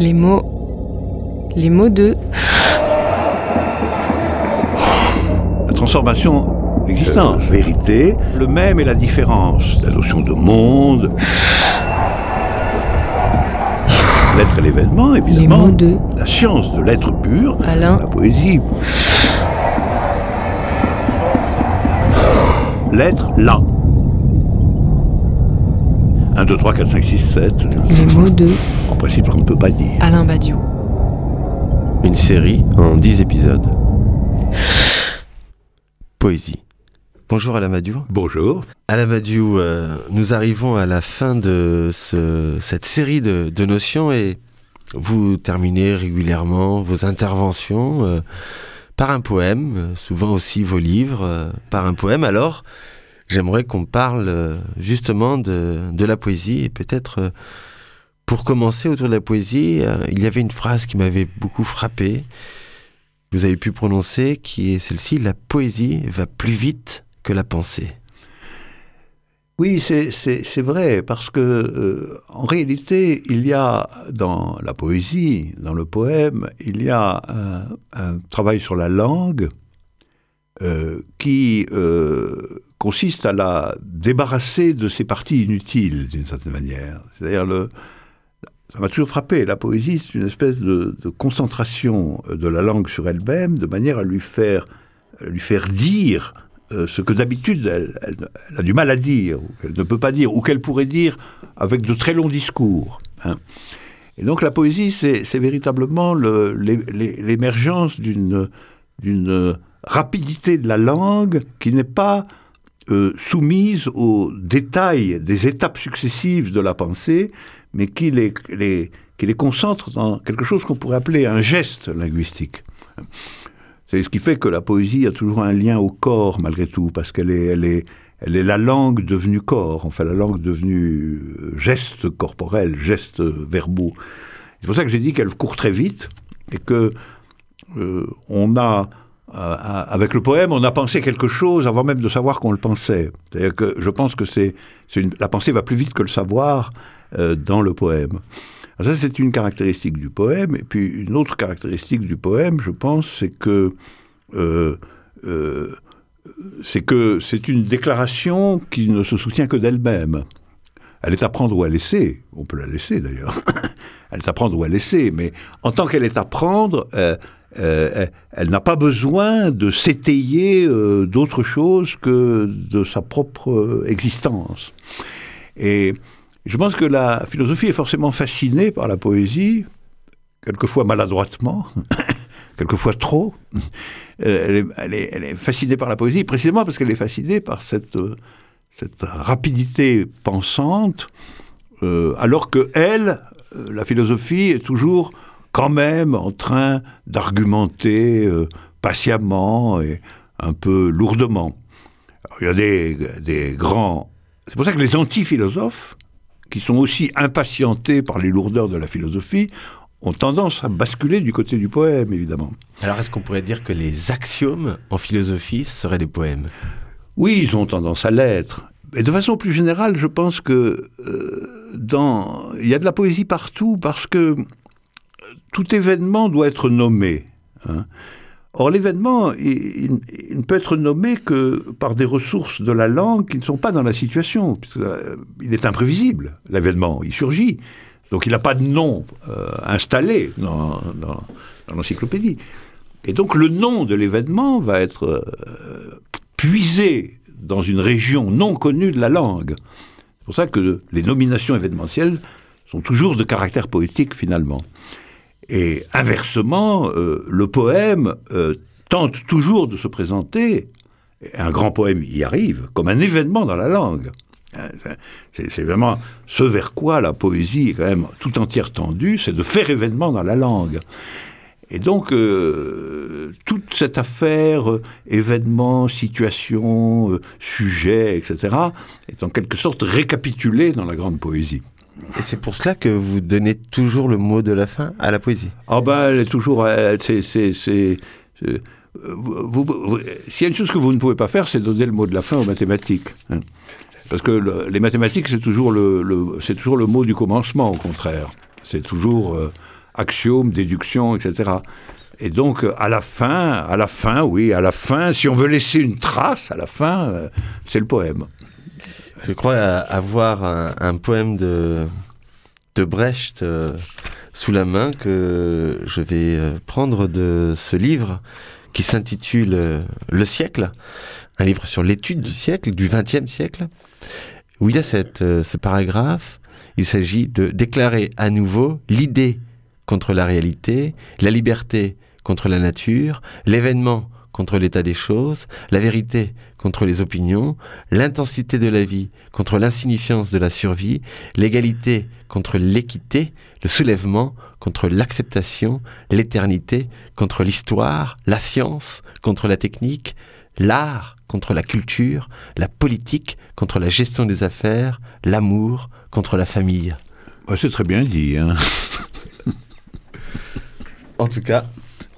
Les mots. Les mots de. La transformation l'existence, vérité, le même et la différence, la notion de monde. L'être et l'événement, évidemment. Les mots de. La science de l'être pur. Alain. La poésie. L'être là. 1, 2, 3, 4, 5, 6, 7. Les mots de. En principe, on ne peut pas dire. Alain Badiou. Une série en 10 épisodes. Poésie. Bonjour Alain Badiou. Bonjour. Alain Badiou, euh, nous arrivons à la fin de ce- cette série de, de notions et vous terminez régulièrement vos interventions euh, par un poème, euh, souvent aussi vos livres euh, par un poème. Alors, j'aimerais qu'on parle euh, justement de, la poésie et peut-être euh, pour commencer autour de la poésie, euh, il y avait une phrase qui m'avait beaucoup frappé. Vous avez pu prononcer qui est celle-ci la poésie va plus vite que la pensée. Oui, c'est- vrai, parce que en réalité, il y a dans la poésie, dans le poème, il y a un, travail sur la langue qui consiste à la débarrasser de ses parties inutiles, d'une certaine manière. C'est-à-dire, le, ça m'a toujours frappé, la poésie, c'est une espèce de, concentration de la langue sur elle-même, de manière à lui faire, lui faire dire euh, ce que d'habitude elle, a du mal à dire, ou qu'elle ne peut pas dire, ou qu'elle pourrait dire avec de très longs discours. hein. Et donc la poésie, c'est véritablement le- l'é- l'é- l'émergence d'une rapidité de la langue qui n'est pas euh, soumise aux détails des étapes successives de la pensée, mais qui les, qui les concentre dans quelque chose qu'on pourrait appeler un geste linguistique. C'est ce qui fait que la poésie a toujours un lien au corps, malgré tout, parce qu'elle est, elle est, elle est la langue devenue corps, enfin la langue devenue euh, geste corporel, geste verbaux. C'est pour ça que j'ai dit qu'elle court très vite et que euh, on a, avec le poème, on a pensé quelque chose avant même de savoir qu'on le pensait. C'est-à-dire que je pense que c'est, la pensée va plus vite que le savoir euh, dans le poème. Ça, c'est une caractéristique du poème. Et puis, une autre caractéristique du poème, je pense, euh, euh, c'est que c'est une déclaration qui ne se soutient que d'elle-même. Elle est à prendre ou à laisser. On peut la laisser, d'ailleurs. elle est à prendre ou à laisser. Mais en tant qu'elle est à prendre, euh, elle, n'a pas besoin de s'étayer euh, d'autre chose que de sa propre euh, existence. Et je pense que la philosophie est forcément fascinée par la poésie, quelquefois maladroitement, quelquefois trop. Elle est, fascinée par la poésie, précisément parce qu'elle est fascinée par cette, rapidité pensante, alors que elle, la philosophie, est toujours quand même en train d'argumenter euh, patiemment et un peu lourdement. Alors, il y a des, des grands... C'est pour ça que les anti-philosophes, qui sont aussi impatientés par les lourdeurs de la philosophie, ont tendance à basculer du côté du poème, évidemment. Alors, est-ce qu'on pourrait dire que les axiomes en philosophie seraient des poèmes? Oui, ils ont tendance à l'être. Et de façon plus générale, je pense que euh, dans... il y a de la poésie partout parce que tout événement doit être nommé. Hein. Or, l'événement, il, ne peut être nommé que par des ressources de la langue qui ne sont pas dans la situation. Euh, il est imprévisible, l'événement, il surgit. Donc il n'a pas de nom euh, installé dans l'encyclopédie. Et donc le nom de l'événement va être euh, puisé dans une région non connue de la langue. C'est pour ça que les nominations événementielles sont toujours de caractère poétique finalement. Et inversement, euh, le poème euh, tente toujours de se présenter, un grand poème y arrive, comme un événement dans la langue. C'est vraiment ce vers quoi la poésie est quand même tout entière tendue, c'est de faire événement dans la langue. Et donc, euh, toute cette affaire, événement, situation, sujet, etc., est en quelque sorte récapitulée dans la grande poésie. Et c'est pour cela que vous donnez toujours le mot de la fin à la poésie Ah ben, elle est toujours... C'est... S'il y a une chose que vous ne pouvez pas faire, c'est donner le mot de la fin aux mathématiques. Hein. Parce que le, les mathématiques, c'est toujours le, toujours le mot du commencement, au contraire. C'est toujours euh, axiomes, déductions, etc. Et donc, à la fin, à la fin, oui, à la fin, si on veut laisser une trace, à la fin, euh, c'est le poème. Je crois avoir un, poème de, de Brecht euh, sous la main que je vais euh, prendre de ce livre qui s'intitule Le siècle, un livre sur l'étude du siècle, du XXe siècle, où il y a cette, ce paragraphe. Il s'agit de déclarer à nouveau l'idée contre la réalité, la liberté contre la nature, l'événement contre l'état des choses, la vérité contre les opinions, l'intensité de la vie contre l'insignifiance de la survie, l'égalité contre l'équité, le soulèvement contre l'acceptation, l'éternité contre l'histoire, la science contre la technique, l'art contre la culture, la politique contre la gestion des affaires, l'amour contre la famille. C'est très bien dit. Hein. en tout cas,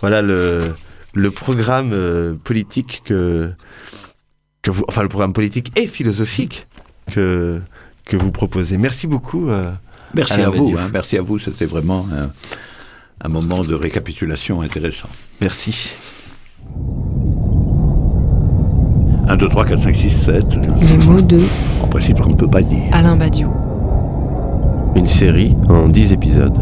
voilà le, le programme euh, politique que, que vous, enfin le programme politique et philosophique que, que vous proposez. Merci beaucoup. Euh, merci à, vous. Hein, merci à vous. C'était vraiment un, un moment de récapitulation intéressant. Merci. 1, 2, 3, 4, 5, 6, 7. Les mots de. En principe, on ne peut pas dire. Alain Badiou. Une série en 10 épisodes.